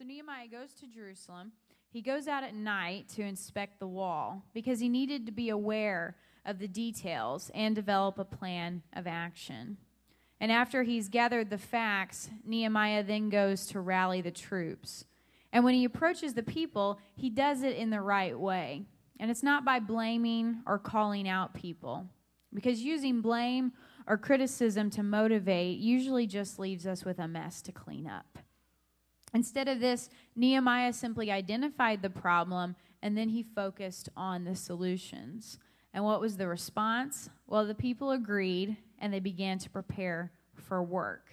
So Nehemiah goes to Jerusalem. He goes out at night to inspect the wall because he needed to be aware of the details and develop a plan of action. And after he's gathered the facts, Nehemiah then goes to rally the troops. And when he approaches the people, he does it in the right way. And it's not by blaming or calling out people, because using blame or criticism to motivate usually just leaves us with a mess to clean up. Instead of this, Nehemiah simply identified the problem and then he focused on the solutions. And what was the response? Well, the people agreed and they began to prepare for work.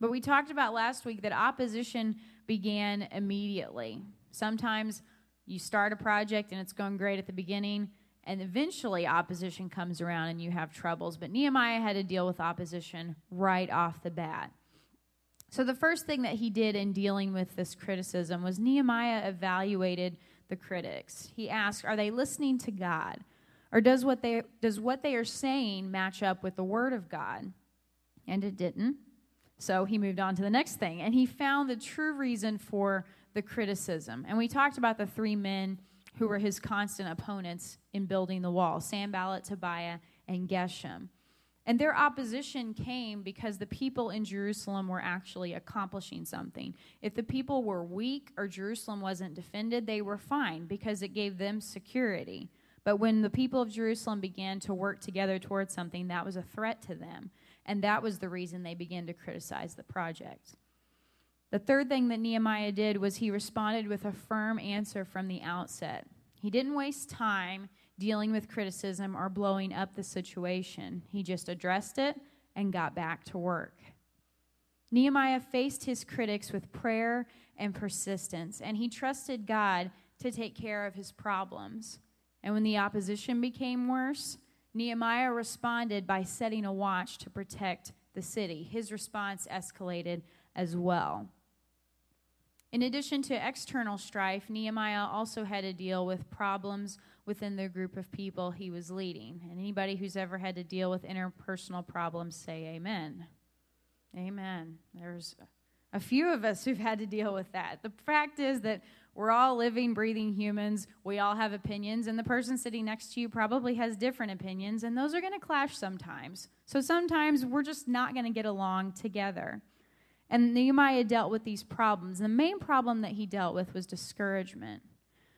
But we talked about last week that opposition began immediately. Sometimes you start a project and it's going great at the beginning, and eventually opposition comes around and you have troubles. But Nehemiah had to deal with opposition right off the bat. So, the first thing that he did in dealing with this criticism was Nehemiah evaluated the critics. He asked, Are they listening to God? Or does what they, does what they are saying match up with the Word of God? And it didn't. So he moved on to the next thing. And he found the true reason for the criticism. And we talked about the three men who were his constant opponents in building the wall Sanballat, Tobiah, and Geshem. And their opposition came because the people in Jerusalem were actually accomplishing something. If the people were weak or Jerusalem wasn't defended, they were fine because it gave them security. But when the people of Jerusalem began to work together towards something, that was a threat to them. And that was the reason they began to criticize the project. The third thing that Nehemiah did was he responded with a firm answer from the outset. He didn't waste time dealing with criticism or blowing up the situation. He just addressed it and got back to work. Nehemiah faced his critics with prayer and persistence, and he trusted God to take care of his problems. And when the opposition became worse, Nehemiah responded by setting a watch to protect the city. His response escalated as well. In addition to external strife, Nehemiah also had to deal with problems within the group of people he was leading. And anybody who's ever had to deal with interpersonal problems, say amen. Amen. There's a few of us who've had to deal with that. The fact is that we're all living, breathing humans. We all have opinions, and the person sitting next to you probably has different opinions, and those are going to clash sometimes. So sometimes we're just not going to get along together. And Nehemiah dealt with these problems. The main problem that he dealt with was discouragement.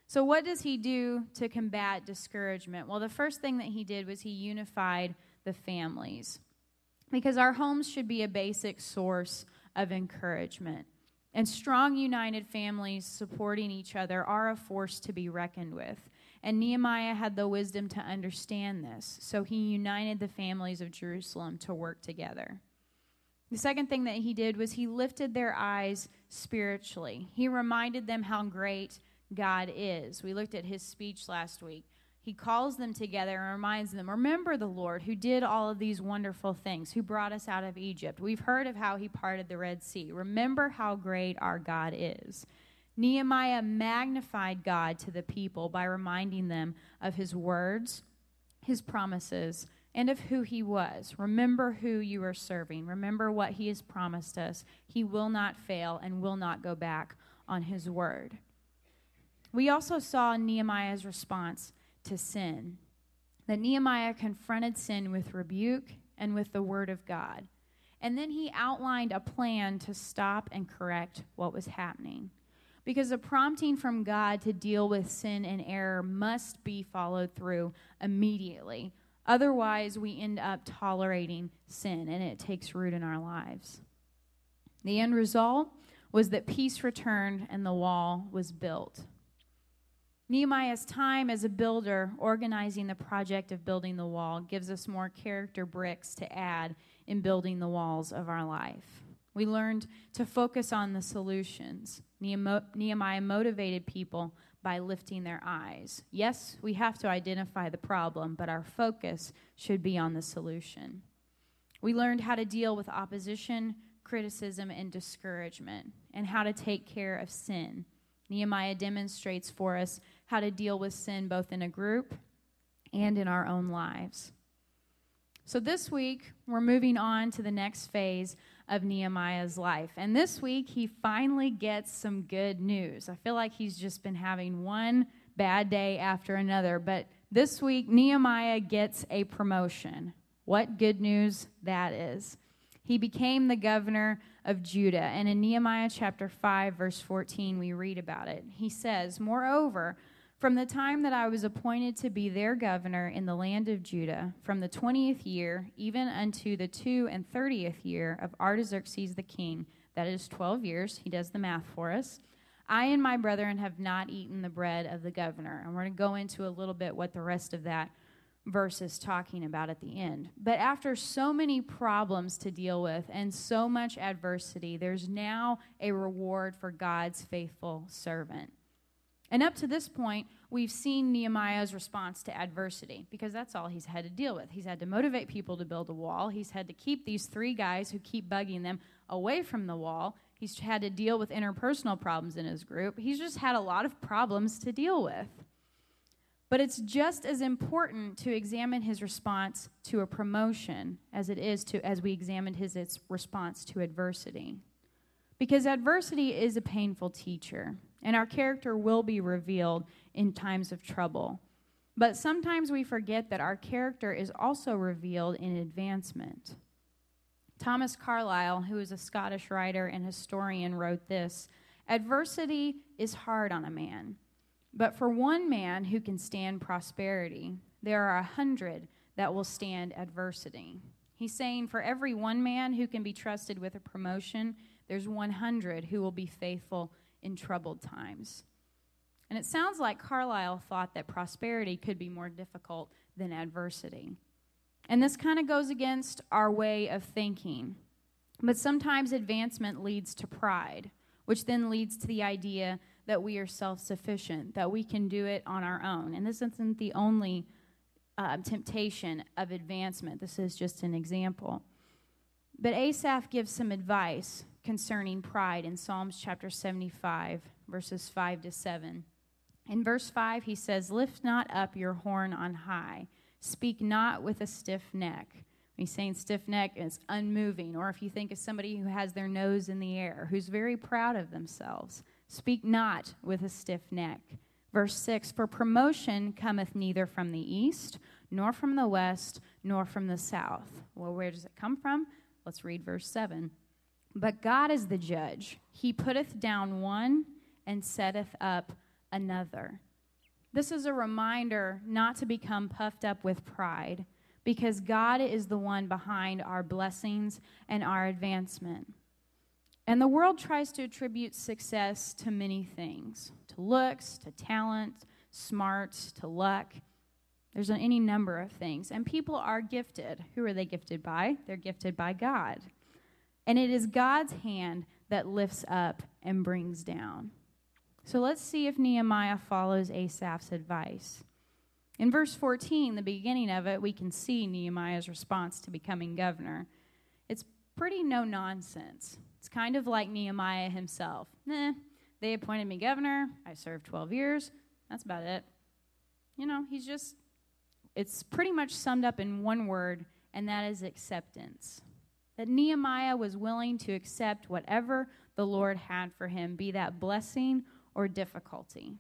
So, what does he do to combat discouragement? Well, the first thing that he did was he unified the families. Because our homes should be a basic source of encouragement. And strong, united families supporting each other are a force to be reckoned with. And Nehemiah had the wisdom to understand this. So he united the families of Jerusalem to work together. The second thing that he did was he lifted their eyes spiritually. He reminded them how great God is. We looked at his speech last week. He calls them together and reminds them remember the Lord who did all of these wonderful things, who brought us out of Egypt. We've heard of how he parted the Red Sea. Remember how great our God is. Nehemiah magnified God to the people by reminding them of his words, his promises, and of who he was. Remember who you are serving. Remember what he has promised us. He will not fail and will not go back on his word. We also saw Nehemiah's response to sin that Nehemiah confronted sin with rebuke and with the word of God. And then he outlined a plan to stop and correct what was happening. Because a prompting from God to deal with sin and error must be followed through immediately Otherwise, we end up tolerating sin and it takes root in our lives. The end result was that peace returned and the wall was built. Nehemiah's time as a builder, organizing the project of building the wall, gives us more character bricks to add in building the walls of our life. We learned to focus on the solutions. Nehemiah motivated people by lifting their eyes. Yes, we have to identify the problem, but our focus should be on the solution. We learned how to deal with opposition, criticism, and discouragement, and how to take care of sin. Nehemiah demonstrates for us how to deal with sin both in a group and in our own lives. So, this week, we're moving on to the next phase of Nehemiah's life. And this week, he finally gets some good news. I feel like he's just been having one bad day after another. But this week, Nehemiah gets a promotion. What good news that is! He became the governor of Judah. And in Nehemiah chapter 5, verse 14, we read about it. He says, Moreover, from the time that I was appointed to be their governor in the land of Judah, from the twentieth year even unto the two and thirtieth year of Artaxerxes the king, that is twelve years, he does the math for us, I and my brethren have not eaten the bread of the governor. And we're going to go into a little bit what the rest of that verse is talking about at the end. But after so many problems to deal with and so much adversity, there's now a reward for God's faithful servant. And up to this point, we've seen Nehemiah's response to adversity because that's all he's had to deal with. He's had to motivate people to build a wall, he's had to keep these three guys who keep bugging them away from the wall. He's had to deal with interpersonal problems in his group. He's just had a lot of problems to deal with. But it's just as important to examine his response to a promotion as it is to as we examined his response to adversity. Because adversity is a painful teacher and our character will be revealed in times of trouble. But sometimes we forget that our character is also revealed in advancement. Thomas Carlyle, who is a Scottish writer and historian, wrote this Adversity is hard on a man, but for one man who can stand prosperity, there are a hundred that will stand adversity. He's saying for every one man who can be trusted with a promotion, there's 100 who will be faithful in troubled times. And it sounds like Carlyle thought that prosperity could be more difficult than adversity. And this kind of goes against our way of thinking. But sometimes advancement leads to pride, which then leads to the idea that we are self sufficient, that we can do it on our own. And this isn't the only uh, temptation of advancement, this is just an example. But Asaph gives some advice concerning pride in Psalms chapter 75, verses 5 to 7. In verse 5, he says, Lift not up your horn on high, speak not with a stiff neck. He's saying stiff neck is unmoving, or if you think of somebody who has their nose in the air, who's very proud of themselves, speak not with a stiff neck. Verse 6 For promotion cometh neither from the east, nor from the west, nor from the south. Well, where does it come from? Let's read verse 7. But God is the judge. He putteth down one and setteth up another. This is a reminder not to become puffed up with pride because God is the one behind our blessings and our advancement. And the world tries to attribute success to many things to looks, to talent, smarts, to luck. There's any number of things. And people are gifted. Who are they gifted by? They're gifted by God. And it is God's hand that lifts up and brings down. So let's see if Nehemiah follows Asaph's advice. In verse 14, the beginning of it, we can see Nehemiah's response to becoming governor. It's pretty no nonsense. It's kind of like Nehemiah himself. Nah, they appointed me governor. I served 12 years. That's about it. You know, he's just, it's pretty much summed up in one word, and that is acceptance that Nehemiah was willing to accept whatever the Lord had for him, be that blessing or difficulty.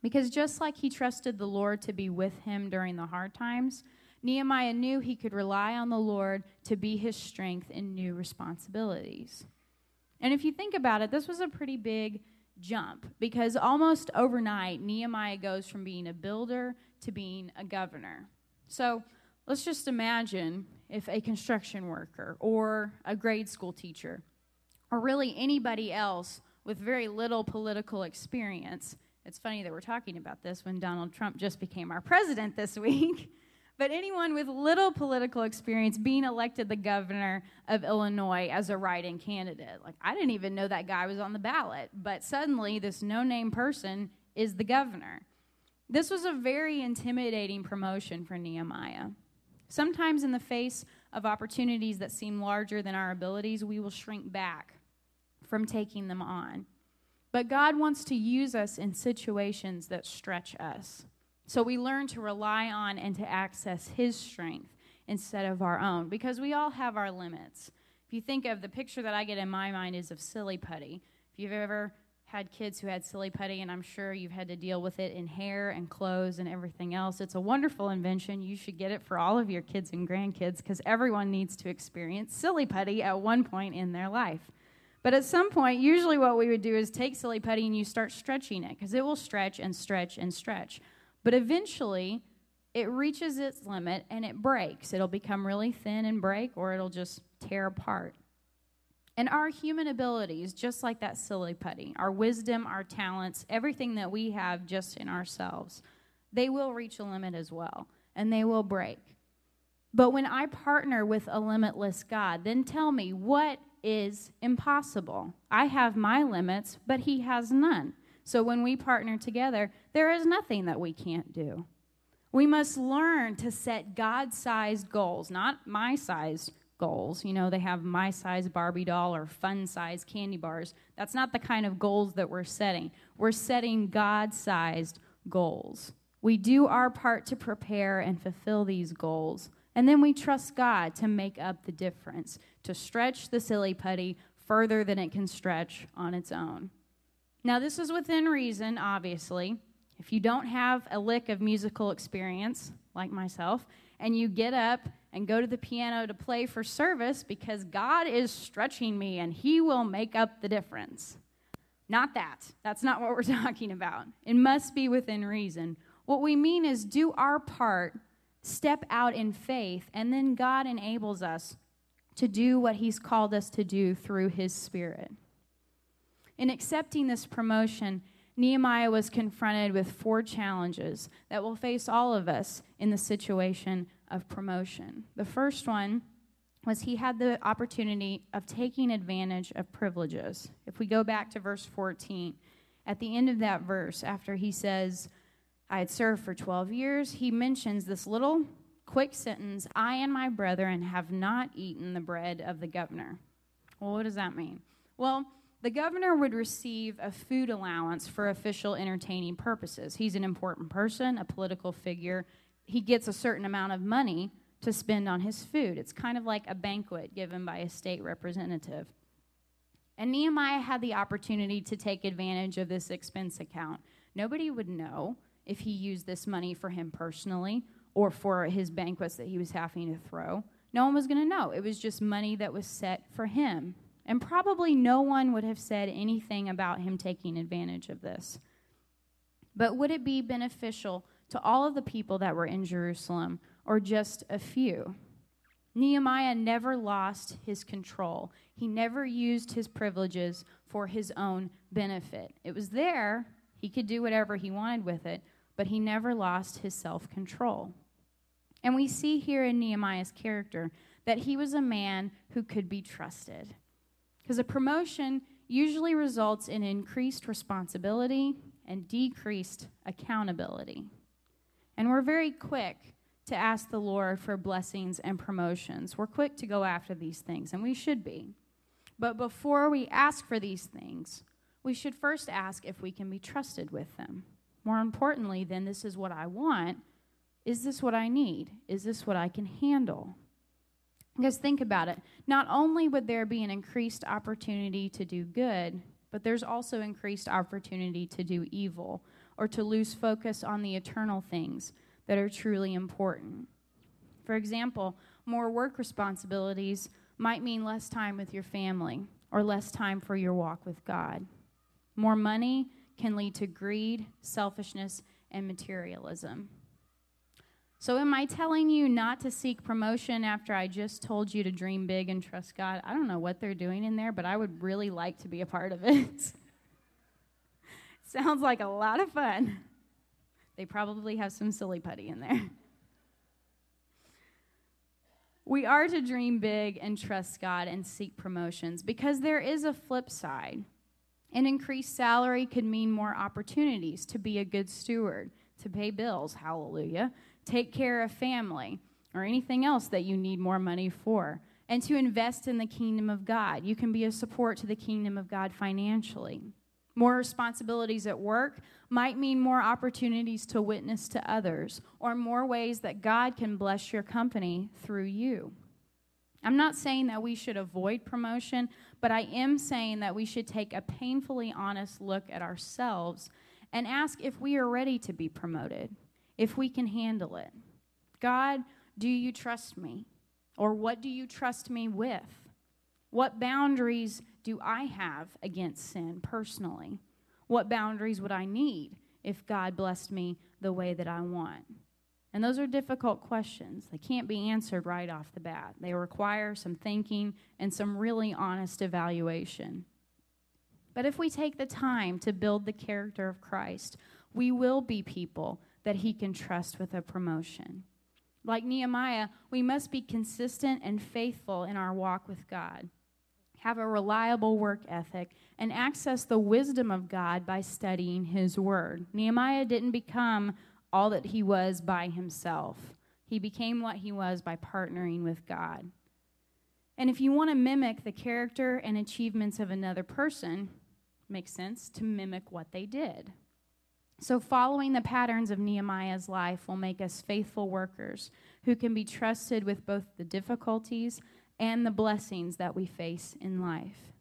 Because just like he trusted the Lord to be with him during the hard times, Nehemiah knew he could rely on the Lord to be his strength in new responsibilities. And if you think about it, this was a pretty big jump because almost overnight, Nehemiah goes from being a builder to being a governor. So let's just imagine if a construction worker or a grade school teacher or really anybody else with very little political experience. It's funny that we're talking about this when Donald Trump just became our president this week. But anyone with little political experience being elected the governor of Illinois as a write in candidate. Like, I didn't even know that guy was on the ballot, but suddenly this no name person is the governor. This was a very intimidating promotion for Nehemiah. Sometimes, in the face of opportunities that seem larger than our abilities, we will shrink back from taking them on. But God wants to use us in situations that stretch us. So we learn to rely on and to access His strength instead of our own, because we all have our limits. If you think of the picture that I get in my mind is of silly putty. If you've ever had kids who had silly putty, and I'm sure you've had to deal with it in hair and clothes and everything else. It's a wonderful invention. You should get it for all of your kids and grandkids because everyone needs to experience silly putty at one point in their life. But at some point, usually what we would do is take silly putty and you start stretching it because it will stretch and stretch and stretch. But eventually, it reaches its limit and it breaks. It'll become really thin and break, or it'll just tear apart. And our human abilities, just like that silly putty, our wisdom, our talents, everything that we have just in ourselves, they will reach a limit as well, and they will break. But when I partner with a limitless God, then tell me what is impossible. I have my limits, but He has none. So when we partner together, there is nothing that we can't do. We must learn to set God sized goals, not my sized goals. You know, they have my size Barbie doll or fun size candy bars. That's not the kind of goals that we're setting. We're setting God sized goals. We do our part to prepare and fulfill these goals. And then we trust God to make up the difference, to stretch the silly putty further than it can stretch on its own. Now, this is within reason, obviously. If you don't have a lick of musical experience, like myself, and you get up and go to the piano to play for service because God is stretching me and He will make up the difference. Not that. That's not what we're talking about. It must be within reason. What we mean is do our part, step out in faith, and then God enables us to do what He's called us to do through His Spirit. In accepting this promotion, Nehemiah was confronted with four challenges that will face all of us in the situation of promotion. The first one was he had the opportunity of taking advantage of privileges. If we go back to verse 14, at the end of that verse, after he says, I had served for 12 years, he mentions this little quick sentence I and my brethren have not eaten the bread of the governor. Well, what does that mean? Well, the governor would receive a food allowance for official entertaining purposes. He's an important person, a political figure he gets a certain amount of money to spend on his food. It's kind of like a banquet given by a state representative. And Nehemiah had the opportunity to take advantage of this expense account. Nobody would know if he used this money for him personally or for his banquets that he was having to throw. No one was going to know. It was just money that was set for him. And probably no one would have said anything about him taking advantage of this. But would it be beneficial to all of the people that were in Jerusalem, or just a few. Nehemiah never lost his control. He never used his privileges for his own benefit. It was there, he could do whatever he wanted with it, but he never lost his self control. And we see here in Nehemiah's character that he was a man who could be trusted. Because a promotion usually results in increased responsibility and decreased accountability. And we're very quick to ask the Lord for blessings and promotions. We're quick to go after these things, and we should be. But before we ask for these things, we should first ask if we can be trusted with them. More importantly, than this is what I want, is this what I need? Is this what I can handle? Because think about it. Not only would there be an increased opportunity to do good, but there's also increased opportunity to do evil or to lose focus on the eternal things that are truly important. For example, more work responsibilities might mean less time with your family or less time for your walk with God. More money can lead to greed, selfishness, and materialism. So, am I telling you not to seek promotion after I just told you to dream big and trust God? I don't know what they're doing in there, but I would really like to be a part of it. Sounds like a lot of fun. They probably have some silly putty in there. We are to dream big and trust God and seek promotions because there is a flip side. An increased salary could mean more opportunities to be a good steward, to pay bills, hallelujah, take care of family, or anything else that you need more money for, and to invest in the kingdom of God. You can be a support to the kingdom of God financially. More responsibilities at work might mean more opportunities to witness to others or more ways that God can bless your company through you. I'm not saying that we should avoid promotion, but I am saying that we should take a painfully honest look at ourselves and ask if we are ready to be promoted, if we can handle it. God, do you trust me? Or what do you trust me with? What boundaries do I have against sin personally? What boundaries would I need if God blessed me the way that I want? And those are difficult questions. They can't be answered right off the bat. They require some thinking and some really honest evaluation. But if we take the time to build the character of Christ, we will be people that he can trust with a promotion. Like Nehemiah, we must be consistent and faithful in our walk with God, have a reliable work ethic, and access the wisdom of God by studying his word. Nehemiah didn't become all that he was by himself, he became what he was by partnering with God. And if you want to mimic the character and achievements of another person, makes sense to mimic what they did. So, following the patterns of Nehemiah's life will make us faithful workers who can be trusted with both the difficulties and the blessings that we face in life.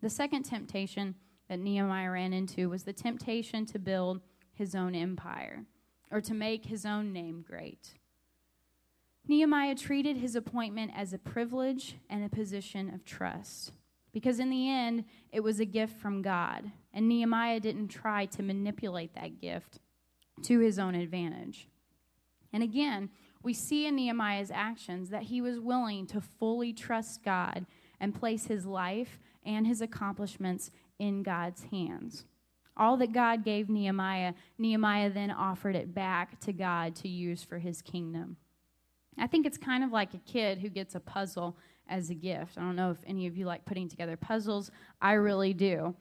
The second temptation that Nehemiah ran into was the temptation to build his own empire or to make his own name great. Nehemiah treated his appointment as a privilege and a position of trust because in the end, it was a gift from God, and Nehemiah didn't try to manipulate that gift to his own advantage. And again, we see in Nehemiah's actions that he was willing to fully trust God and place his life and his accomplishments in God's hands. All that God gave Nehemiah, Nehemiah then offered it back to God to use for his kingdom. I think it's kind of like a kid who gets a puzzle as a gift. I don't know if any of you like putting together puzzles. I really do.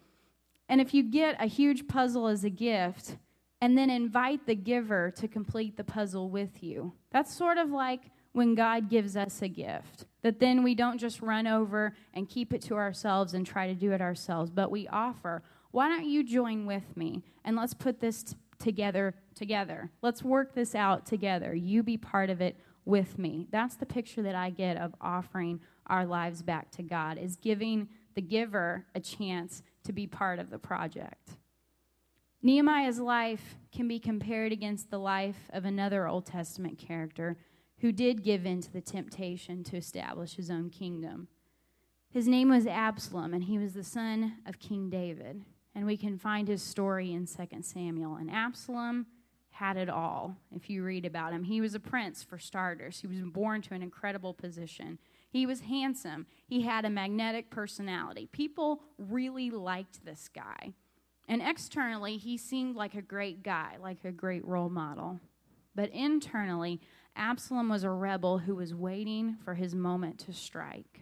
And if you get a huge puzzle as a gift and then invite the giver to complete the puzzle with you, that's sort of like when God gives us a gift. That then we don't just run over and keep it to ourselves and try to do it ourselves, but we offer, why don't you join with me and let's put this t- together together. Let's work this out together. You be part of it with me. That's the picture that I get of offering our lives back to God, is giving the giver a chance to be part of the project. Nehemiah's life can be compared against the life of another Old Testament character who did give in to the temptation to establish his own kingdom. His name was Absalom, and he was the son of King David. And we can find his story in 2 Samuel. And Absalom had it all, if you read about him. He was a prince, for starters. He was born to an incredible position. He was handsome. He had a magnetic personality. People really liked this guy. And externally, he seemed like a great guy, like a great role model. But internally, Absalom was a rebel who was waiting for his moment to strike.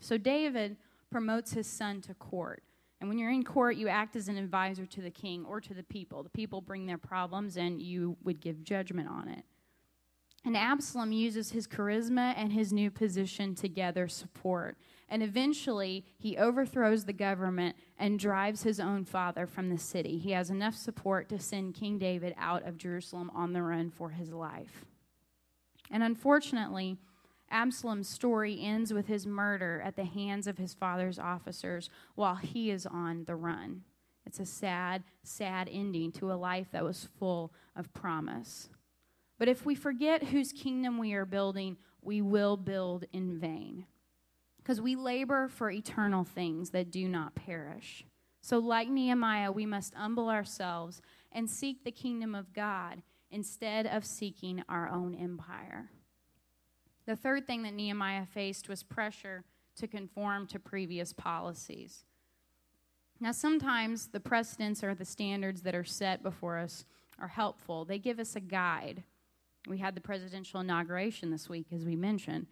So David promotes his son to court. And when you're in court, you act as an advisor to the king or to the people. The people bring their problems, and you would give judgment on it. And Absalom uses his charisma and his new position to gather support. And eventually, he overthrows the government and drives his own father from the city. He has enough support to send King David out of Jerusalem on the run for his life. And unfortunately, Absalom's story ends with his murder at the hands of his father's officers while he is on the run. It's a sad, sad ending to a life that was full of promise. But if we forget whose kingdom we are building, we will build in vain. Because we labor for eternal things that do not perish. So, like Nehemiah, we must humble ourselves and seek the kingdom of God instead of seeking our own empire. The third thing that Nehemiah faced was pressure to conform to previous policies. Now, sometimes the precedents or the standards that are set before us are helpful, they give us a guide we had the presidential inauguration this week, as we mentioned.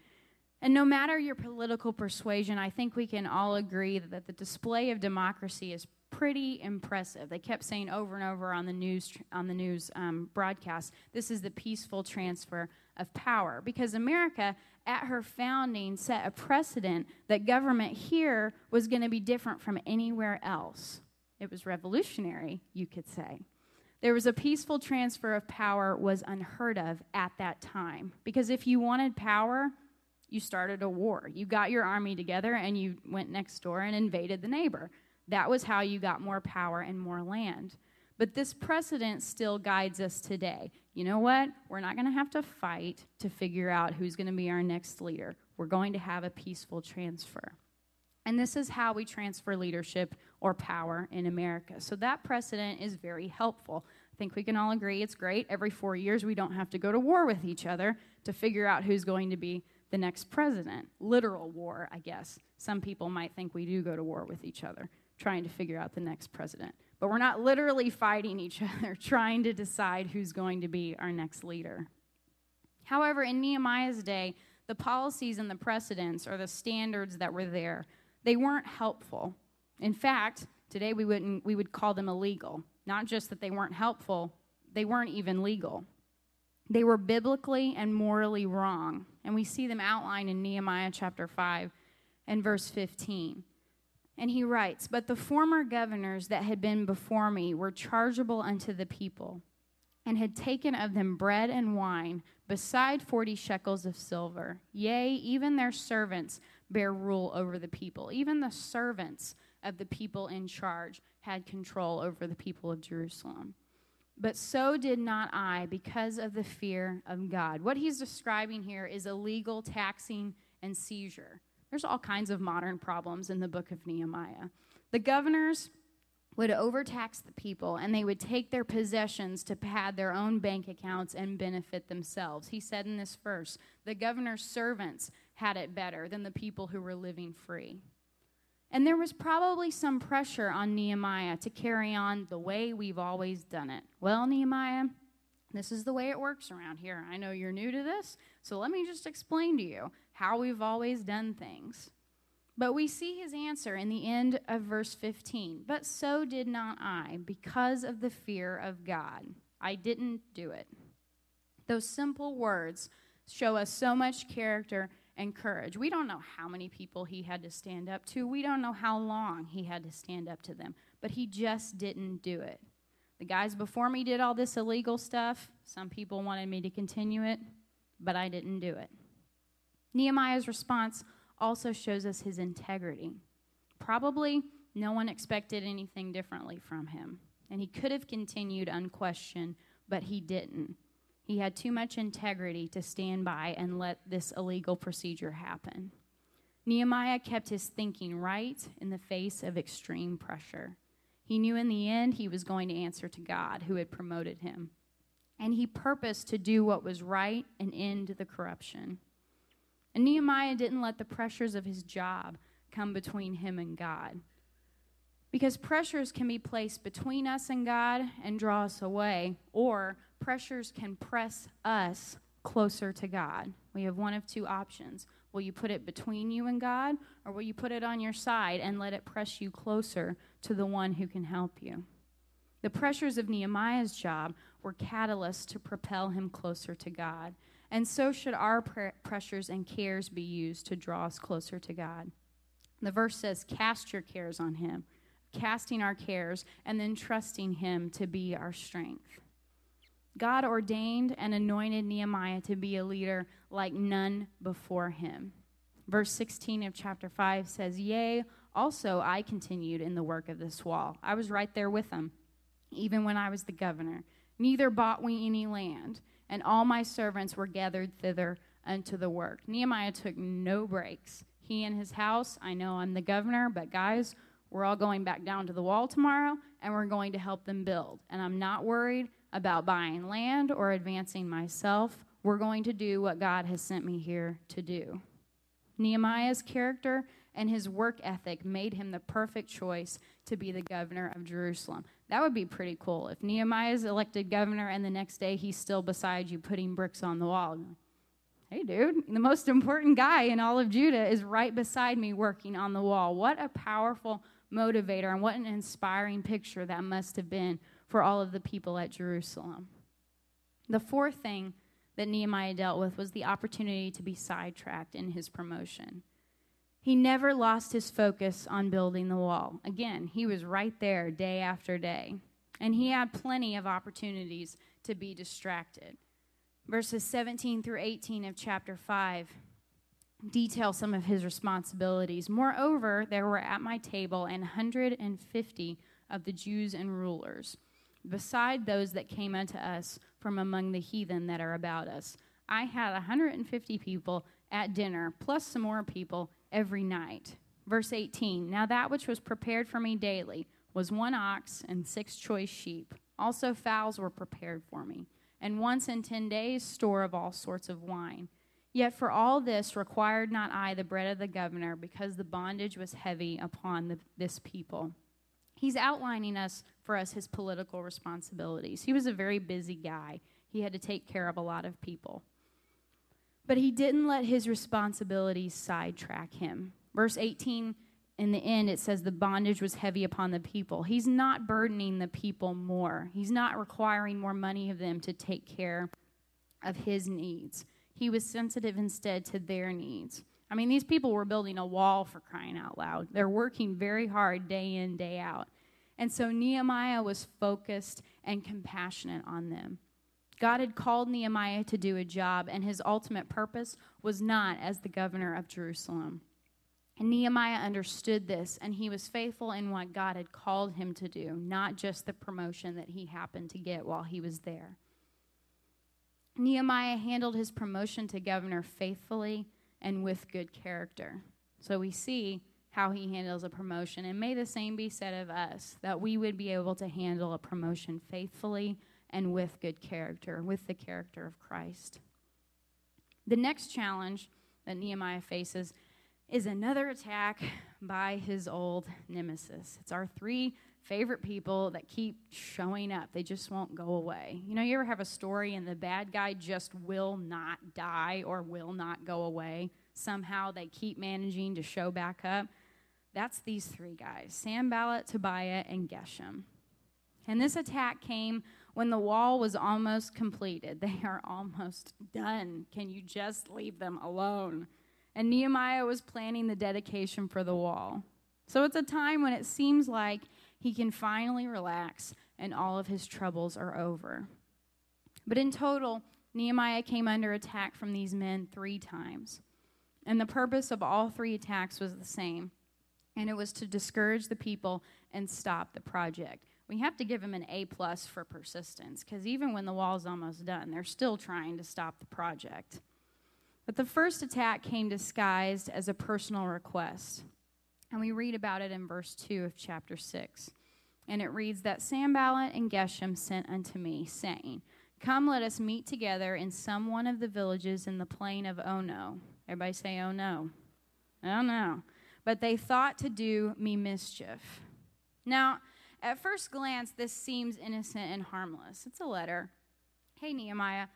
And no matter your political persuasion, I think we can all agree that the display of democracy is pretty impressive. They kept saying over and over on the news on the news um, broadcast, "This is the peaceful transfer of power," because America, at her founding, set a precedent that government here was going to be different from anywhere else. It was revolutionary, you could say. There was a peaceful transfer of power was unheard of at that time. Because if you wanted power, you started a war. You got your army together and you went next door and invaded the neighbor. That was how you got more power and more land. But this precedent still guides us today. You know what? We're not going to have to fight to figure out who's going to be our next leader. We're going to have a peaceful transfer. And this is how we transfer leadership or power in America. So that precedent is very helpful. I think we can all agree it's great. Every four years, we don't have to go to war with each other to figure out who's going to be the next president. Literal war, I guess. Some people might think we do go to war with each other, trying to figure out the next president. But we're not literally fighting each other, trying to decide who's going to be our next leader. However, in Nehemiah's day, the policies and the precedents or the standards that were there, they weren't helpful. In fact, today we wouldn't we would call them illegal. Not just that they weren't helpful, they weren't even legal. They were biblically and morally wrong. And we see them outlined in Nehemiah chapter 5 and verse 15. And he writes, But the former governors that had been before me were chargeable unto the people, and had taken of them bread and wine, beside forty shekels of silver. Yea, even their servants bear rule over the people. Even the servants of the people in charge had control over the people of Jerusalem. But so did not I because of the fear of God. What he's describing here is illegal taxing and seizure. There's all kinds of modern problems in the book of Nehemiah. The governors would overtax the people and they would take their possessions to pad their own bank accounts and benefit themselves. He said in this verse, the governor's servants had it better than the people who were living free. And there was probably some pressure on Nehemiah to carry on the way we've always done it. Well, Nehemiah, this is the way it works around here. I know you're new to this, so let me just explain to you how we've always done things. But we see his answer in the end of verse 15. But so did not I, because of the fear of God. I didn't do it. Those simple words show us so much character and courage. We don't know how many people he had to stand up to, we don't know how long he had to stand up to them, but he just didn't do it. The guys before me did all this illegal stuff. Some people wanted me to continue it, but I didn't do it. Nehemiah's response also shows us his integrity. Probably no one expected anything differently from him, and he could have continued unquestioned, but he didn't. He had too much integrity to stand by and let this illegal procedure happen. Nehemiah kept his thinking right in the face of extreme pressure. He knew in the end he was going to answer to God who had promoted him. And he purposed to do what was right and end the corruption. And Nehemiah didn't let the pressures of his job come between him and God. Because pressures can be placed between us and God and draw us away, or pressures can press us closer to God. We have one of two options. Will you put it between you and God, or will you put it on your side and let it press you closer to the one who can help you? The pressures of Nehemiah's job were catalysts to propel him closer to God. And so should our pressures and cares be used to draw us closer to God. The verse says, Cast your cares on him, casting our cares, and then trusting him to be our strength. God ordained and anointed Nehemiah to be a leader like none before him. Verse 16 of chapter 5 says, Yea, also I continued in the work of this wall. I was right there with them, even when I was the governor. Neither bought we any land and all my servants were gathered thither unto the work. Nehemiah took no breaks. He and his house, I know I'm the governor, but guys, we're all going back down to the wall tomorrow and we're going to help them build. And I'm not worried about buying land or advancing myself. We're going to do what God has sent me here to do. Nehemiah's character and his work ethic made him the perfect choice to be the governor of Jerusalem. That would be pretty cool. If Nehemiah is elected governor and the next day he's still beside you putting bricks on the wall. Hey, dude, the most important guy in all of Judah is right beside me working on the wall. What a powerful motivator and what an inspiring picture that must have been for all of the people at Jerusalem. The fourth thing that Nehemiah dealt with was the opportunity to be sidetracked in his promotion. He never lost his focus on building the wall. Again, he was right there day after day. And he had plenty of opportunities to be distracted. Verses 17 through 18 of chapter 5 detail some of his responsibilities. Moreover, there were at my table an 150 of the Jews and rulers, beside those that came unto us from among the heathen that are about us. I had 150 people at dinner, plus some more people every night. Verse 18 Now that which was prepared for me daily was one ox and six choice sheep. Also, fowls were prepared for me, and once in ten days, store of all sorts of wine. Yet for all this required not I the bread of the governor, because the bondage was heavy upon the, this people. He's outlining us for us his political responsibilities. He was a very busy guy. He had to take care of a lot of people. But he didn't let his responsibilities sidetrack him. Verse 18, in the end, it says the bondage was heavy upon the people. He's not burdening the people more, he's not requiring more money of them to take care of his needs. He was sensitive instead to their needs. I mean, these people were building a wall for crying out loud. They're working very hard day in, day out. And so Nehemiah was focused and compassionate on them. God had called Nehemiah to do a job, and his ultimate purpose was not as the governor of Jerusalem. And Nehemiah understood this, and he was faithful in what God had called him to do, not just the promotion that he happened to get while he was there. Nehemiah handled his promotion to governor faithfully and with good character. So we see how he handles a promotion. And may the same be said of us that we would be able to handle a promotion faithfully and with good character, with the character of Christ. The next challenge that Nehemiah faces is another attack by his old nemesis. It's our three favorite people that keep showing up. They just won't go away. You know, you ever have a story and the bad guy just will not die or will not go away? Somehow they keep managing to show back up. That's these three guys Sanballat, Tobiah, and Geshem. And this attack came when the wall was almost completed. They are almost done. Can you just leave them alone? And Nehemiah was planning the dedication for the wall. So it's a time when it seems like he can finally relax and all of his troubles are over. But in total, Nehemiah came under attack from these men three times. And the purpose of all three attacks was the same, and it was to discourage the people and stop the project. We have to give them an A plus for persistence, because even when the wall's almost done, they're still trying to stop the project. But the first attack came disguised as a personal request. And we read about it in verse 2 of chapter 6. And it reads that Sanballat and Geshem sent unto me, saying, Come, let us meet together in some one of the villages in the plain of Ono. Everybody say, Oh no. Oh no. But they thought to do me mischief. Now, at first glance, this seems innocent and harmless. It's a letter. Hey, Nehemiah,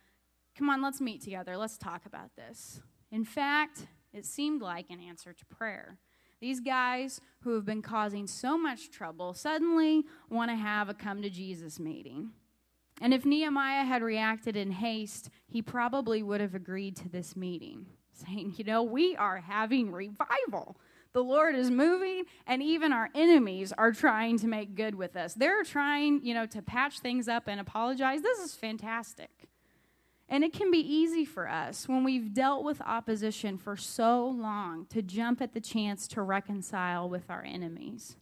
come on, let's meet together. Let's talk about this. In fact, it seemed like an answer to prayer. These guys who have been causing so much trouble suddenly want to have a come to Jesus meeting. And if Nehemiah had reacted in haste, he probably would have agreed to this meeting, saying, You know, we are having revival. The Lord is moving, and even our enemies are trying to make good with us. They're trying, you know, to patch things up and apologize. This is fantastic. And it can be easy for us when we've dealt with opposition for so long to jump at the chance to reconcile with our enemies.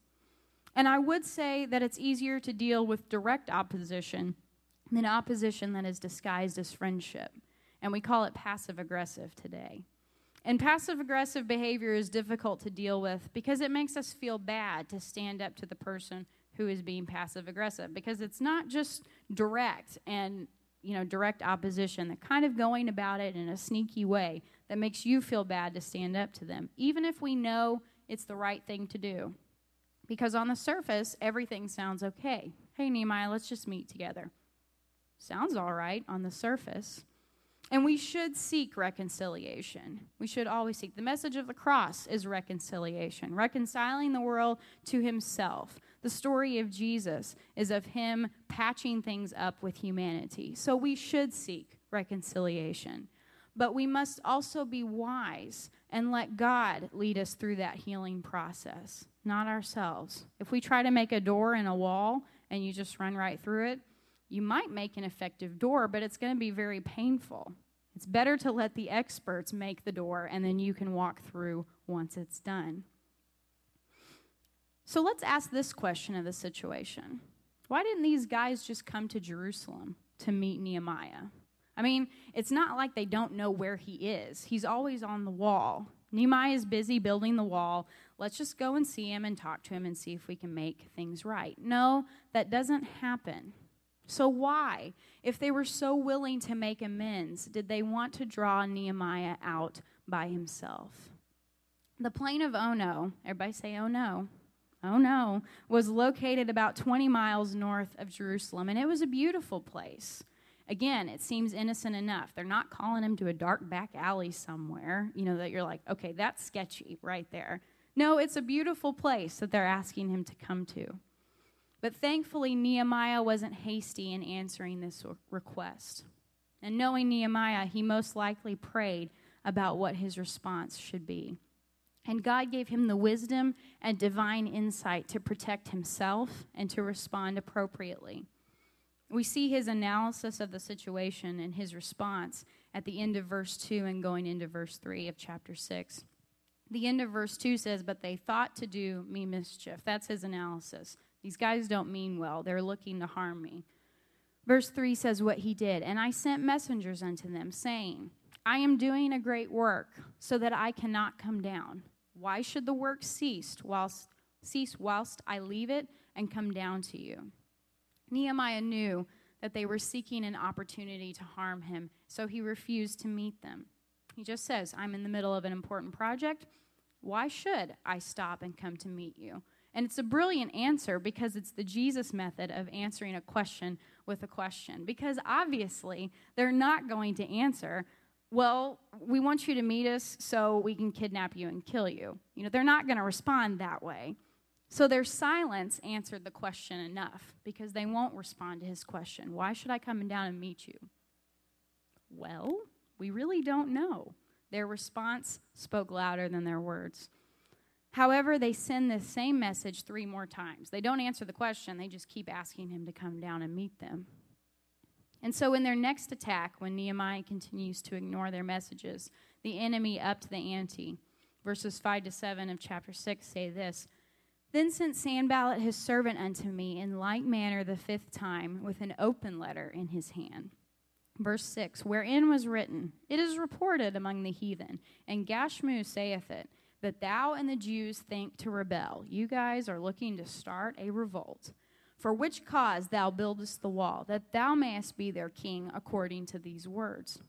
And I would say that it's easier to deal with direct opposition than opposition that is disguised as friendship. And we call it passive aggressive today. And passive aggressive behavior is difficult to deal with because it makes us feel bad to stand up to the person who is being passive aggressive because it's not just direct and you know, direct opposition, that kind of going about it in a sneaky way that makes you feel bad to stand up to them, even if we know it's the right thing to do. Because on the surface, everything sounds okay. Hey, Nehemiah, let's just meet together. Sounds all right on the surface. And we should seek reconciliation. We should always seek. The message of the cross is reconciliation, reconciling the world to himself. The story of Jesus is of him patching things up with humanity. So we should seek reconciliation. But we must also be wise and let God lead us through that healing process, not ourselves. If we try to make a door in a wall and you just run right through it, you might make an effective door, but it's going to be very painful. It's better to let the experts make the door and then you can walk through once it's done. So let's ask this question of the situation Why didn't these guys just come to Jerusalem to meet Nehemiah? I mean, it's not like they don't know where he is, he's always on the wall. Nehemiah is busy building the wall. Let's just go and see him and talk to him and see if we can make things right. No, that doesn't happen. So, why, if they were so willing to make amends, did they want to draw Nehemiah out by himself? The plain of oh Ono, everybody say, oh no, oh no, was located about 20 miles north of Jerusalem, and it was a beautiful place. Again, it seems innocent enough. They're not calling him to a dark back alley somewhere, you know, that you're like, okay, that's sketchy right there. No, it's a beautiful place that they're asking him to come to. But thankfully, Nehemiah wasn't hasty in answering this request. And knowing Nehemiah, he most likely prayed about what his response should be. And God gave him the wisdom and divine insight to protect himself and to respond appropriately. We see his analysis of the situation and his response at the end of verse 2 and going into verse 3 of chapter 6. The end of verse 2 says, But they thought to do me mischief. That's his analysis. These guys don't mean well, they're looking to harm me. Verse 3 says what he did, and I sent messengers unto them, saying, I am doing a great work, so that I cannot come down. Why should the work cease whilst, cease whilst I leave it and come down to you? Nehemiah knew that they were seeking an opportunity to harm him, so he refused to meet them. He just says, I'm in the middle of an important project. Why should I stop and come to meet you? And it's a brilliant answer because it's the Jesus method of answering a question with a question. Because obviously, they're not going to answer, well, we want you to meet us so we can kidnap you and kill you. You know, they're not going to respond that way. So their silence answered the question enough because they won't respond to his question. Why should I come down and meet you? Well, we really don't know. Their response spoke louder than their words. However, they send the same message three more times. They don't answer the question, they just keep asking him to come down and meet them. And so, in their next attack, when Nehemiah continues to ignore their messages, the enemy upped the ante. Verses 5 to 7 of chapter 6 say this Then sent Sanballat his servant unto me in like manner the fifth time, with an open letter in his hand. Verse 6 Wherein was written, It is reported among the heathen, and Gashmu saith it that thou and the Jews think to rebel. You guys are looking to start a revolt. For which cause thou buildest the wall, that thou mayest be their king according to these words.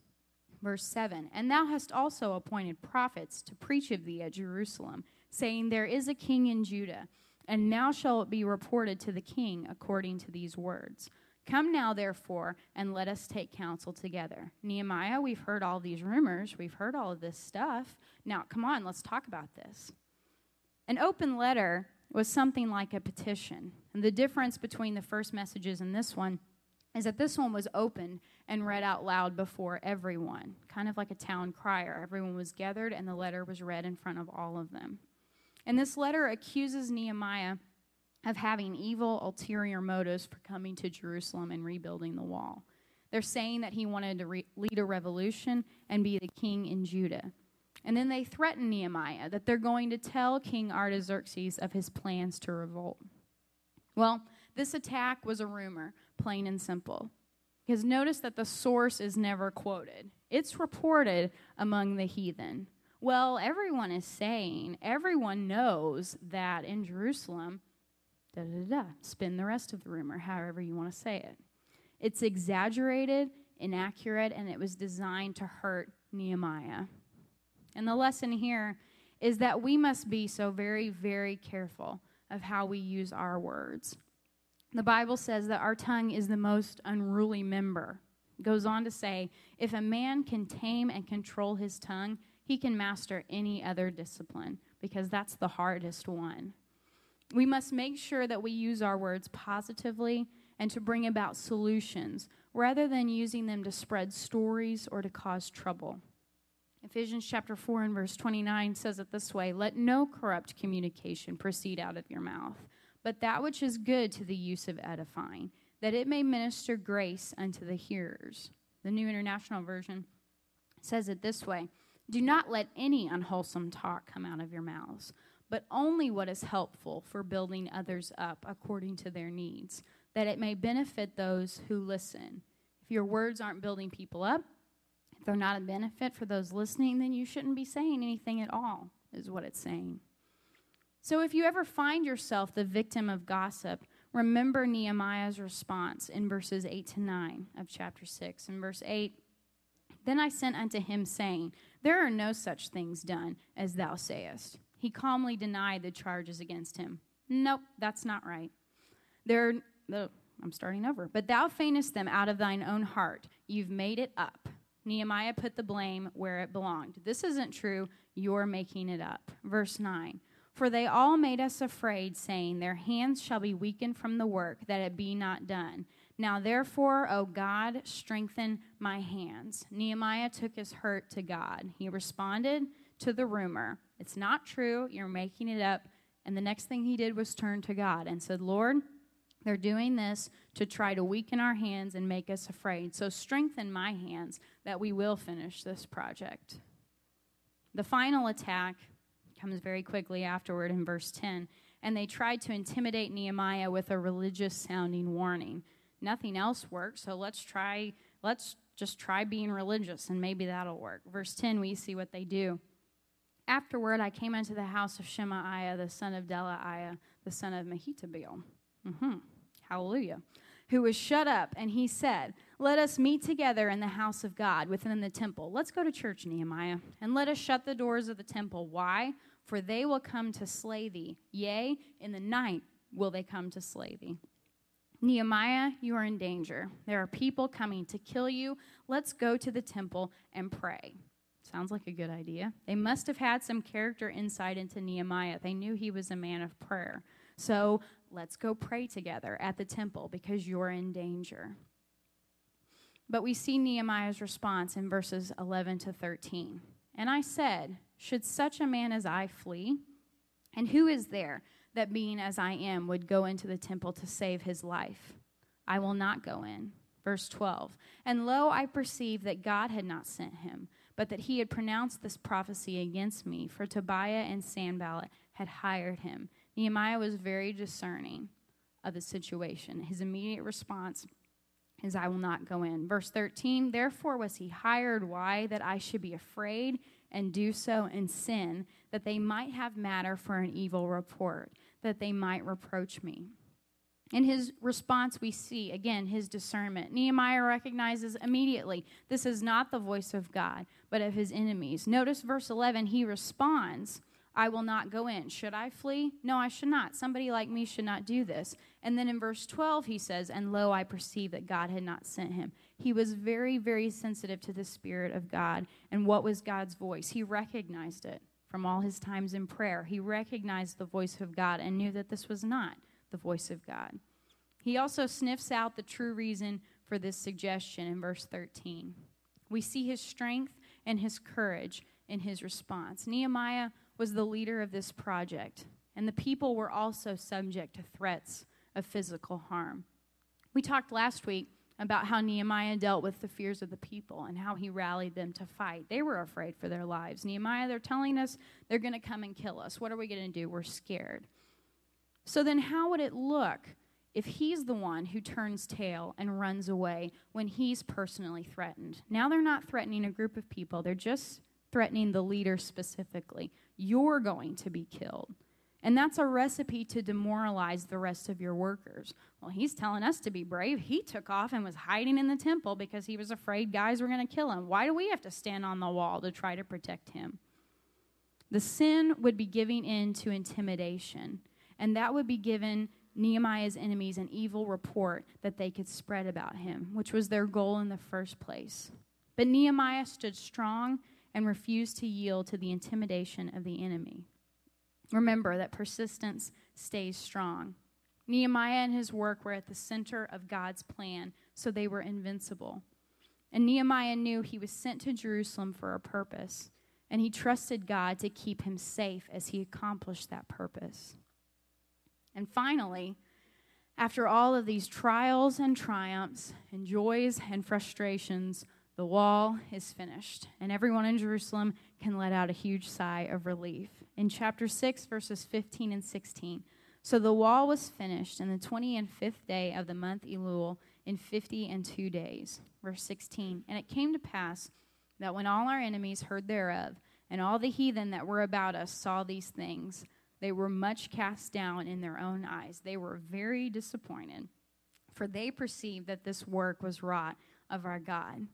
Verse 7 And thou hast also appointed prophets to preach of thee at Jerusalem, saying, There is a king in Judah, and now shall it be reported to the king according to these words. Come now, therefore, and let us take counsel together. Nehemiah, we've heard all these rumors. We've heard all of this stuff. Now, come on, let's talk about this. An open letter was something like a petition. And the difference between the first messages and this one is that this one was opened and read out loud before everyone, kind of like a town crier. Everyone was gathered, and the letter was read in front of all of them. And this letter accuses Nehemiah of having evil, ulterior motives for coming to Jerusalem and rebuilding the wall. They're saying that he wanted to re- lead a revolution and be the king in Judah. And then they threaten Nehemiah that they're going to tell King Artaxerxes of his plans to revolt. Well, this attack was a rumor, plain and simple. Because notice that the source is never quoted, it's reported among the heathen. Well, everyone is saying, everyone knows that in Jerusalem, da da da. Spin the rest of the rumor, however you want to say it. It's exaggerated, inaccurate, and it was designed to hurt Nehemiah. And the lesson here is that we must be so very, very careful of how we use our words. The Bible says that our tongue is the most unruly member. Goes on to say, if a man can tame and control his tongue, he can master any other discipline because that's the hardest one. We must make sure that we use our words positively and to bring about solutions rather than using them to spread stories or to cause trouble. Ephesians chapter 4 and verse 29 says it this way Let no corrupt communication proceed out of your mouth, but that which is good to the use of edifying, that it may minister grace unto the hearers. The New International Version says it this way Do not let any unwholesome talk come out of your mouths, but only what is helpful for building others up according to their needs, that it may benefit those who listen. If your words aren't building people up, if they're not a benefit for those listening, then you shouldn't be saying anything at all, is what it's saying. So if you ever find yourself the victim of gossip, remember Nehemiah's response in verses 8 to 9 of chapter 6. In verse 8, then I sent unto him, saying, There are no such things done as thou sayest. He calmly denied the charges against him. Nope, that's not right. There, I'm starting over. But thou feignest them out of thine own heart. You've made it up. Nehemiah put the blame where it belonged. This isn't true. You're making it up. Verse 9. For they all made us afraid, saying, Their hands shall be weakened from the work, that it be not done. Now therefore, O God, strengthen my hands. Nehemiah took his hurt to God. He responded to the rumor. It's not true. You're making it up. And the next thing he did was turn to God and said, Lord, they're doing this to try to weaken our hands and make us afraid. So strengthen my hands that we will finish this project. The final attack comes very quickly afterward in verse 10. And they tried to intimidate Nehemiah with a religious sounding warning. Nothing else worked, so let's try, let's just try being religious and maybe that'll work. Verse 10, we see what they do. Afterward, I came into the house of Shemaiah, the son of Delaiah, the son of Mehetabeel. Mm-hmm. Hallelujah. Who was shut up, and he said, Let us meet together in the house of God within the temple. Let's go to church, Nehemiah, and let us shut the doors of the temple. Why? For they will come to slay thee. Yea, in the night will they come to slay thee. Nehemiah, you are in danger. There are people coming to kill you. Let's go to the temple and pray. Sounds like a good idea. They must have had some character insight into Nehemiah. They knew he was a man of prayer. So let's go pray together at the temple because you're in danger. But we see Nehemiah's response in verses 11 to 13. And I said, Should such a man as I flee? And who is there that being as I am would go into the temple to save his life? I will not go in. Verse 12. And lo, I perceived that God had not sent him but that he had pronounced this prophecy against me, for Tobiah and Sanballat had hired him. Nehemiah was very discerning of the situation. His immediate response is, I will not go in. Verse 13, therefore was he hired. Why? That I should be afraid and do so in sin, that they might have matter for an evil report, that they might reproach me. In his response, we see again his discernment. Nehemiah recognizes immediately this is not the voice of God, but of his enemies. Notice verse 11, he responds, I will not go in. Should I flee? No, I should not. Somebody like me should not do this. And then in verse 12, he says, And lo, I perceive that God had not sent him. He was very, very sensitive to the Spirit of God and what was God's voice. He recognized it from all his times in prayer. He recognized the voice of God and knew that this was not the voice of God. He also sniffs out the true reason for this suggestion in verse 13. We see his strength and his courage in his response. Nehemiah was the leader of this project, and the people were also subject to threats of physical harm. We talked last week about how Nehemiah dealt with the fears of the people and how he rallied them to fight. They were afraid for their lives. Nehemiah, they're telling us they're going to come and kill us. What are we going to do? We're scared. So then, how would it look if he's the one who turns tail and runs away when he's personally threatened? Now they're not threatening a group of people, they're just threatening the leader specifically. You're going to be killed. And that's a recipe to demoralize the rest of your workers. Well, he's telling us to be brave. He took off and was hiding in the temple because he was afraid guys were going to kill him. Why do we have to stand on the wall to try to protect him? The sin would be giving in to intimidation and that would be given Nehemiah's enemies an evil report that they could spread about him, which was their goal in the first place. But Nehemiah stood strong and refused to yield to the intimidation of the enemy. Remember that persistence stays strong. Nehemiah and his work were at the center of God's plan, so they were invincible. And Nehemiah knew he was sent to Jerusalem for a purpose, and he trusted God to keep him safe as he accomplished that purpose. And finally, after all of these trials and triumphs and joys and frustrations, The wall is finished, and everyone in Jerusalem can let out a huge sigh of relief. In chapter 6, verses 15 and 16. So the wall was finished in the 20 and fifth day of the month Elul in 50 and two days. Verse 16. And it came to pass that when all our enemies heard thereof, and all the heathen that were about us saw these things, they were much cast down in their own eyes. They were very disappointed, for they perceived that this work was wrought of our God.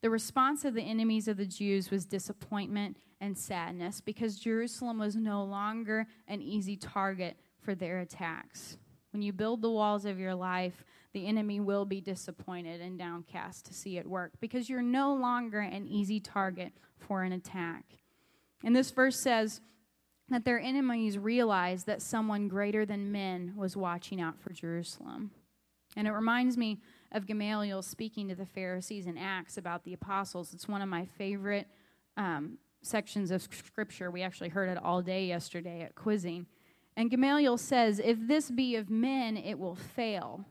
The response of the enemies of the Jews was disappointment and sadness because Jerusalem was no longer an easy target for their attacks. When you build the walls of your life, the enemy will be disappointed and downcast to see it work because you're no longer an easy target for an attack. And this verse says that their enemies realized that someone greater than men was watching out for Jerusalem. And it reminds me of Gamaliel speaking to the Pharisees in Acts about the apostles. It's one of my favorite um, sections of scripture. We actually heard it all day yesterday at quizzing. And Gamaliel says, If this be of men, it will fail.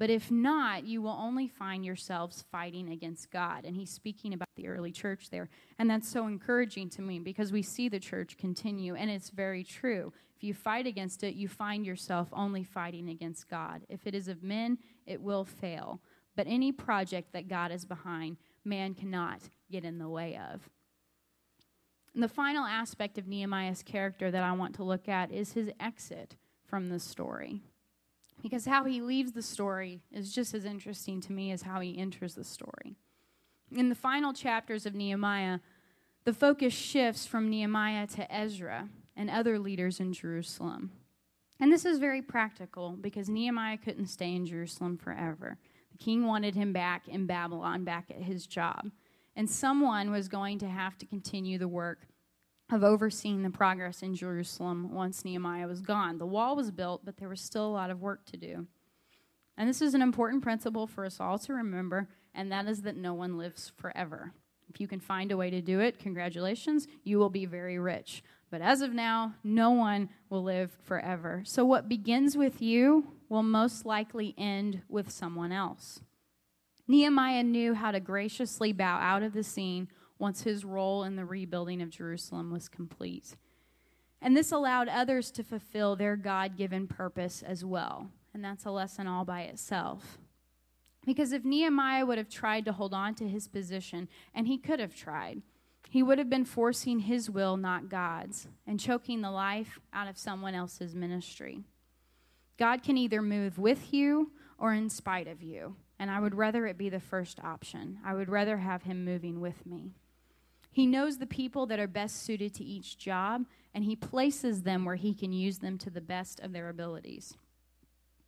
But if not, you will only find yourselves fighting against God. And he's speaking about the early church there. And that's so encouraging to me because we see the church continue, and it's very true. If you fight against it, you find yourself only fighting against God. If it is of men, it will fail. But any project that God is behind, man cannot get in the way of. And the final aspect of Nehemiah's character that I want to look at is his exit from the story. Because how he leaves the story is just as interesting to me as how he enters the story. In the final chapters of Nehemiah, the focus shifts from Nehemiah to Ezra and other leaders in Jerusalem. And this is very practical because Nehemiah couldn't stay in Jerusalem forever. The king wanted him back in Babylon, back at his job. And someone was going to have to continue the work of overseeing the progress in Jerusalem once Nehemiah was gone. The wall was built, but there was still a lot of work to do. And this is an important principle for us all to remember, and that is that no one lives forever. If you can find a way to do it, congratulations, you will be very rich. But as of now, no one will live forever. So what begins with you will most likely end with someone else. Nehemiah knew how to graciously bow out of the scene once his role in the rebuilding of Jerusalem was complete. And this allowed others to fulfill their God given purpose as well. And that's a lesson all by itself. Because if Nehemiah would have tried to hold on to his position, and he could have tried, he would have been forcing his will, not God's, and choking the life out of someone else's ministry. God can either move with you or in spite of you, and I would rather it be the first option. I would rather have him moving with me. He knows the people that are best suited to each job, and he places them where he can use them to the best of their abilities.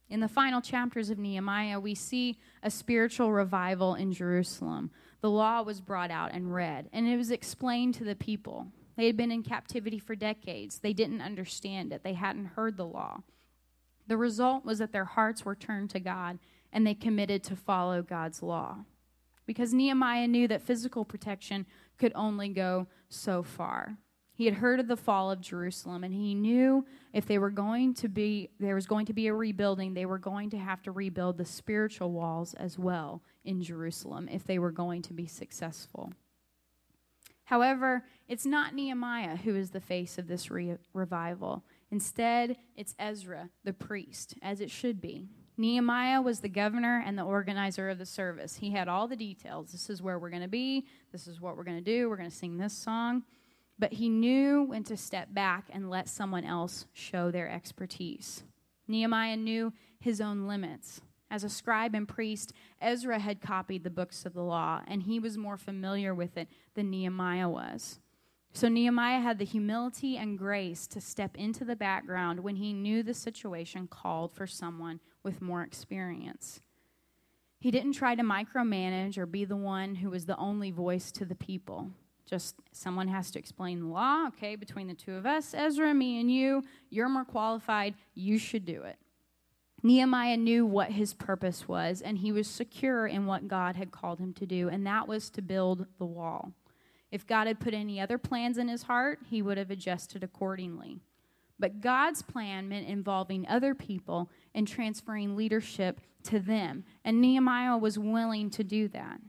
In the final chapters of Nehemiah, we see a spiritual revival in Jerusalem. The law was brought out and read, and it was explained to the people. They had been in captivity for decades. They didn't understand it, they hadn't heard the law. The result was that their hearts were turned to God and they committed to follow God's law. Because Nehemiah knew that physical protection could only go so far. He had heard of the fall of Jerusalem and he knew if they were going to be there was going to be a rebuilding, they were going to have to rebuild the spiritual walls as well in Jerusalem if they were going to be successful. However, it's not Nehemiah who is the face of this re- revival. Instead, it's Ezra, the priest, as it should be. Nehemiah was the governor and the organizer of the service. He had all the details. This is where we're going to be. This is what we're going to do. We're going to sing this song. But he knew when to step back and let someone else show their expertise. Nehemiah knew his own limits. As a scribe and priest, Ezra had copied the books of the law, and he was more familiar with it than Nehemiah was. So Nehemiah had the humility and grace to step into the background when he knew the situation called for someone with more experience. He didn't try to micromanage or be the one who was the only voice to the people. Just someone has to explain the law. Okay, between the two of us, Ezra, me, and you, you're more qualified. You should do it. Nehemiah knew what his purpose was, and he was secure in what God had called him to do, and that was to build the wall. If God had put any other plans in his heart, he would have adjusted accordingly. But God's plan meant involving other people and transferring leadership to them. And Nehemiah was willing to do that.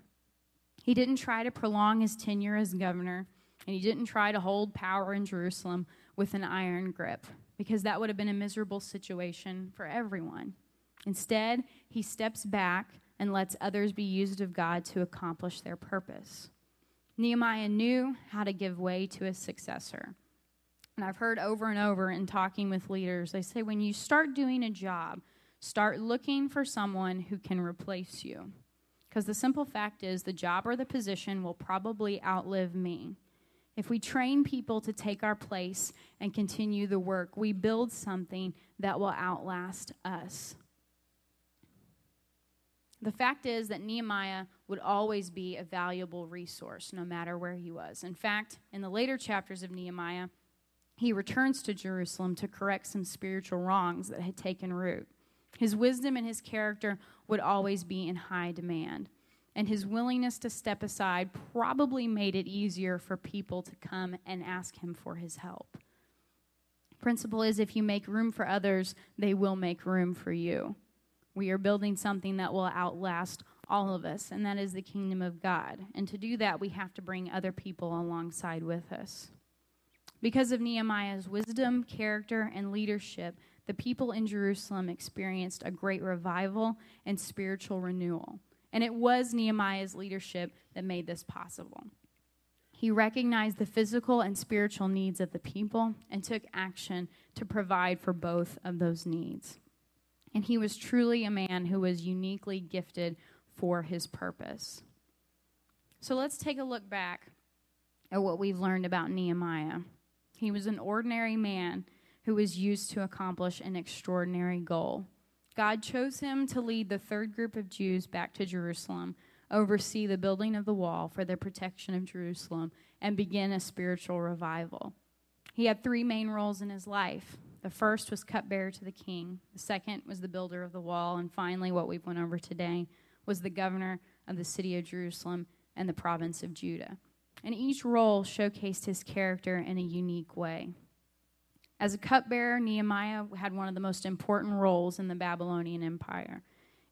He didn't try to prolong his tenure as governor, and he didn't try to hold power in Jerusalem with an iron grip, because that would have been a miserable situation for everyone. Instead, he steps back and lets others be used of God to accomplish their purpose. Nehemiah knew how to give way to a successor. And I've heard over and over in talking with leaders, they say when you start doing a job, start looking for someone who can replace you. Because the simple fact is, the job or the position will probably outlive me. If we train people to take our place and continue the work, we build something that will outlast us. The fact is that Nehemiah would always be a valuable resource, no matter where he was. In fact, in the later chapters of Nehemiah, he returns to Jerusalem to correct some spiritual wrongs that had taken root. His wisdom and his character would always be in high demand, and his willingness to step aside probably made it easier for people to come and ask him for his help. Principle is if you make room for others, they will make room for you. We are building something that will outlast all of us, and that is the kingdom of God. And to do that, we have to bring other people alongside with us. Because of Nehemiah's wisdom, character, and leadership, the people in Jerusalem experienced a great revival and spiritual renewal. And it was Nehemiah's leadership that made this possible. He recognized the physical and spiritual needs of the people and took action to provide for both of those needs and he was truly a man who was uniquely gifted for his purpose. So let's take a look back at what we've learned about Nehemiah. He was an ordinary man who was used to accomplish an extraordinary goal. God chose him to lead the third group of Jews back to Jerusalem, oversee the building of the wall for the protection of Jerusalem, and begin a spiritual revival. He had three main roles in his life the first was cupbearer to the king. The second was the builder of the wall. And finally, what we've went over today was the governor of the city of Jerusalem and the province of Judah. And each role showcased his character in a unique way. As a cupbearer, Nehemiah had one of the most important roles in the Babylonian Empire.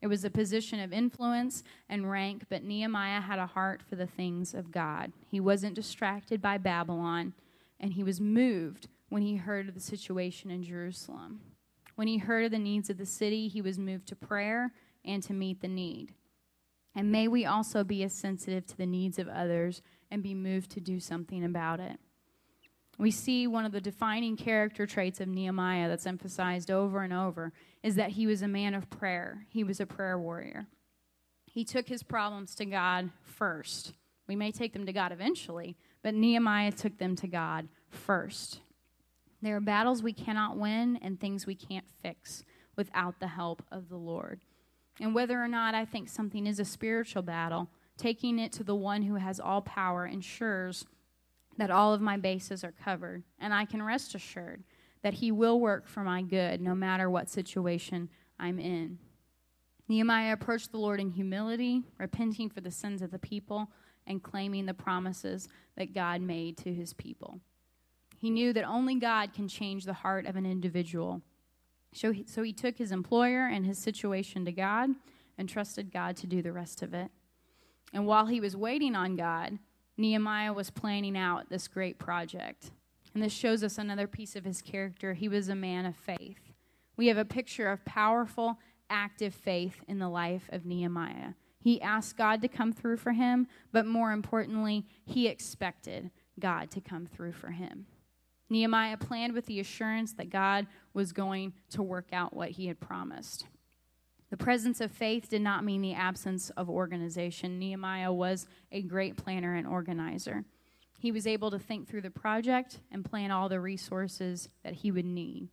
It was a position of influence and rank, but Nehemiah had a heart for the things of God. He wasn't distracted by Babylon, and he was moved when he heard of the situation in Jerusalem. When he heard of the needs of the city, he was moved to prayer and to meet the need. And may we also be as sensitive to the needs of others and be moved to do something about it. We see one of the defining character traits of Nehemiah that's emphasized over and over is that he was a man of prayer. He was a prayer warrior. He took his problems to God first. We may take them to God eventually, but Nehemiah took them to God first. There are battles we cannot win and things we can't fix without the help of the Lord. And whether or not I think something is a spiritual battle, taking it to the one who has all power ensures that all of my bases are covered. And I can rest assured that he will work for my good no matter what situation I'm in. Nehemiah approached the Lord in humility, repenting for the sins of the people, and claiming the promises that God made to his people. He knew that only God can change the heart of an individual. So he, so he took his employer and his situation to God and trusted God to do the rest of it. And while he was waiting on God, Nehemiah was planning out this great project. And this shows us another piece of his character. He was a man of faith. We have a picture of powerful, active faith in the life of Nehemiah. He asked God to come through for him, but more importantly, he expected God to come through for him. Nehemiah planned with the assurance that God was going to work out what he had promised. The presence of faith did not mean the absence of organization. Nehemiah was a great planner and organizer. He was able to think through the project and plan all the resources that he would need.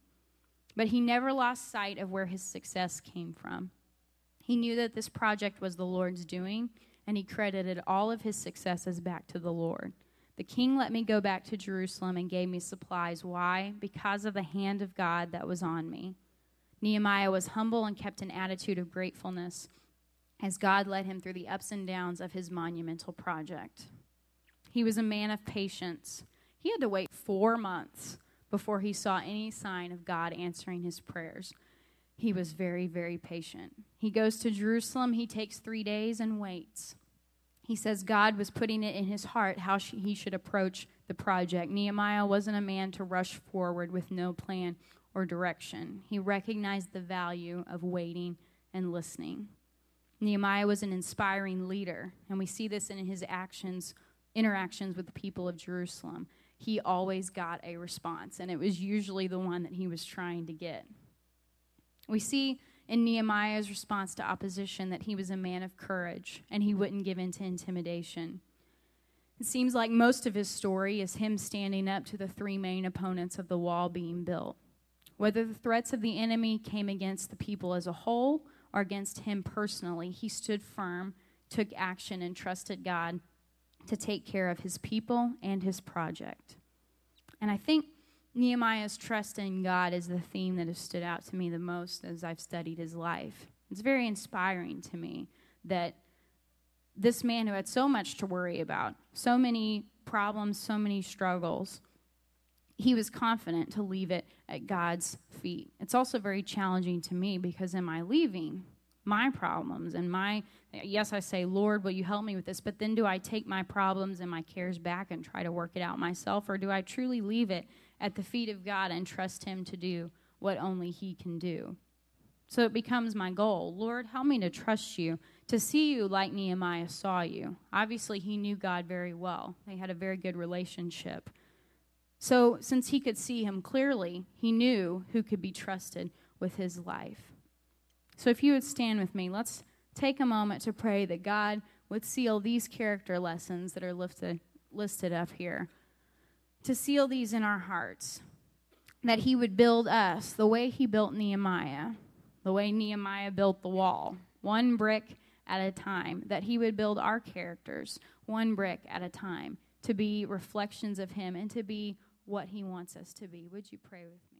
But he never lost sight of where his success came from. He knew that this project was the Lord's doing, and he credited all of his successes back to the Lord. The king let me go back to Jerusalem and gave me supplies. Why? Because of the hand of God that was on me. Nehemiah was humble and kept an attitude of gratefulness as God led him through the ups and downs of his monumental project. He was a man of patience. He had to wait four months before he saw any sign of God answering his prayers. He was very, very patient. He goes to Jerusalem. He takes three days and waits. He says God was putting it in his heart how he should approach the project. Nehemiah wasn't a man to rush forward with no plan or direction. He recognized the value of waiting and listening. Nehemiah was an inspiring leader, and we see this in his actions, interactions with the people of Jerusalem. He always got a response, and it was usually the one that he was trying to get. We see in Nehemiah's response to opposition that he was a man of courage and he wouldn't give in to intimidation. It seems like most of his story is him standing up to the three main opponents of the wall being built. Whether the threats of the enemy came against the people as a whole or against him personally, he stood firm, took action, and trusted God to take care of his people and his project. And I think Nehemiah's trust in God is the theme that has stood out to me the most as I've studied his life. It's very inspiring to me that this man who had so much to worry about, so many problems, so many struggles, he was confident to leave it at God's feet. It's also very challenging to me because am I leaving my problems and my yes i say lord will you help me with this but then do i take my problems and my cares back and try to work it out myself or do i truly leave it at the feet of God and trust Him to do what only He can do. So it becomes my goal. Lord, help me to trust you, to see you like Nehemiah saw you. Obviously, he knew God very well, they had a very good relationship. So, since he could see him clearly, he knew who could be trusted with his life. So, if you would stand with me, let's take a moment to pray that God would seal these character lessons that are lifted, listed up here to seal these in our hearts, that he would build us the way he built Nehemiah, the way Nehemiah built the wall, one brick at a time, that he would build our characters one brick at a time to be reflections of him and to be what he wants us to be. Would you pray with me?